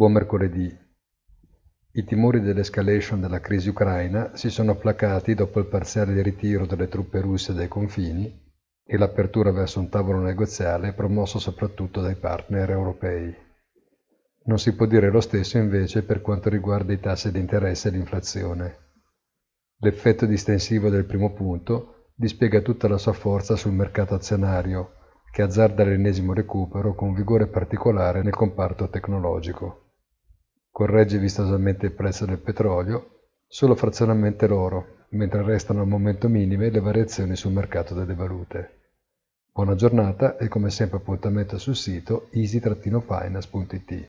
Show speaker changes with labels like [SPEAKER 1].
[SPEAKER 1] Buon mercoledì. I timori dell'escalation della crisi ucraina si sono placati dopo il parziale ritiro delle truppe russe dai confini e l'apertura verso un tavolo negoziale promosso soprattutto dai partner europei. Non si può dire lo stesso invece per quanto riguarda i tassi di interesse e l'inflazione. L'effetto distensivo del primo punto dispiega tutta la sua forza sul mercato azionario, che azzarda l'ennesimo recupero con vigore particolare nel comparto tecnologico. Corregge vistosamente il prezzo del petrolio, solo frazionalmente l'oro, mentre restano al momento minime le variazioni sul mercato delle valute. Buona giornata e come sempre appuntamento sul sito easy-finance.it.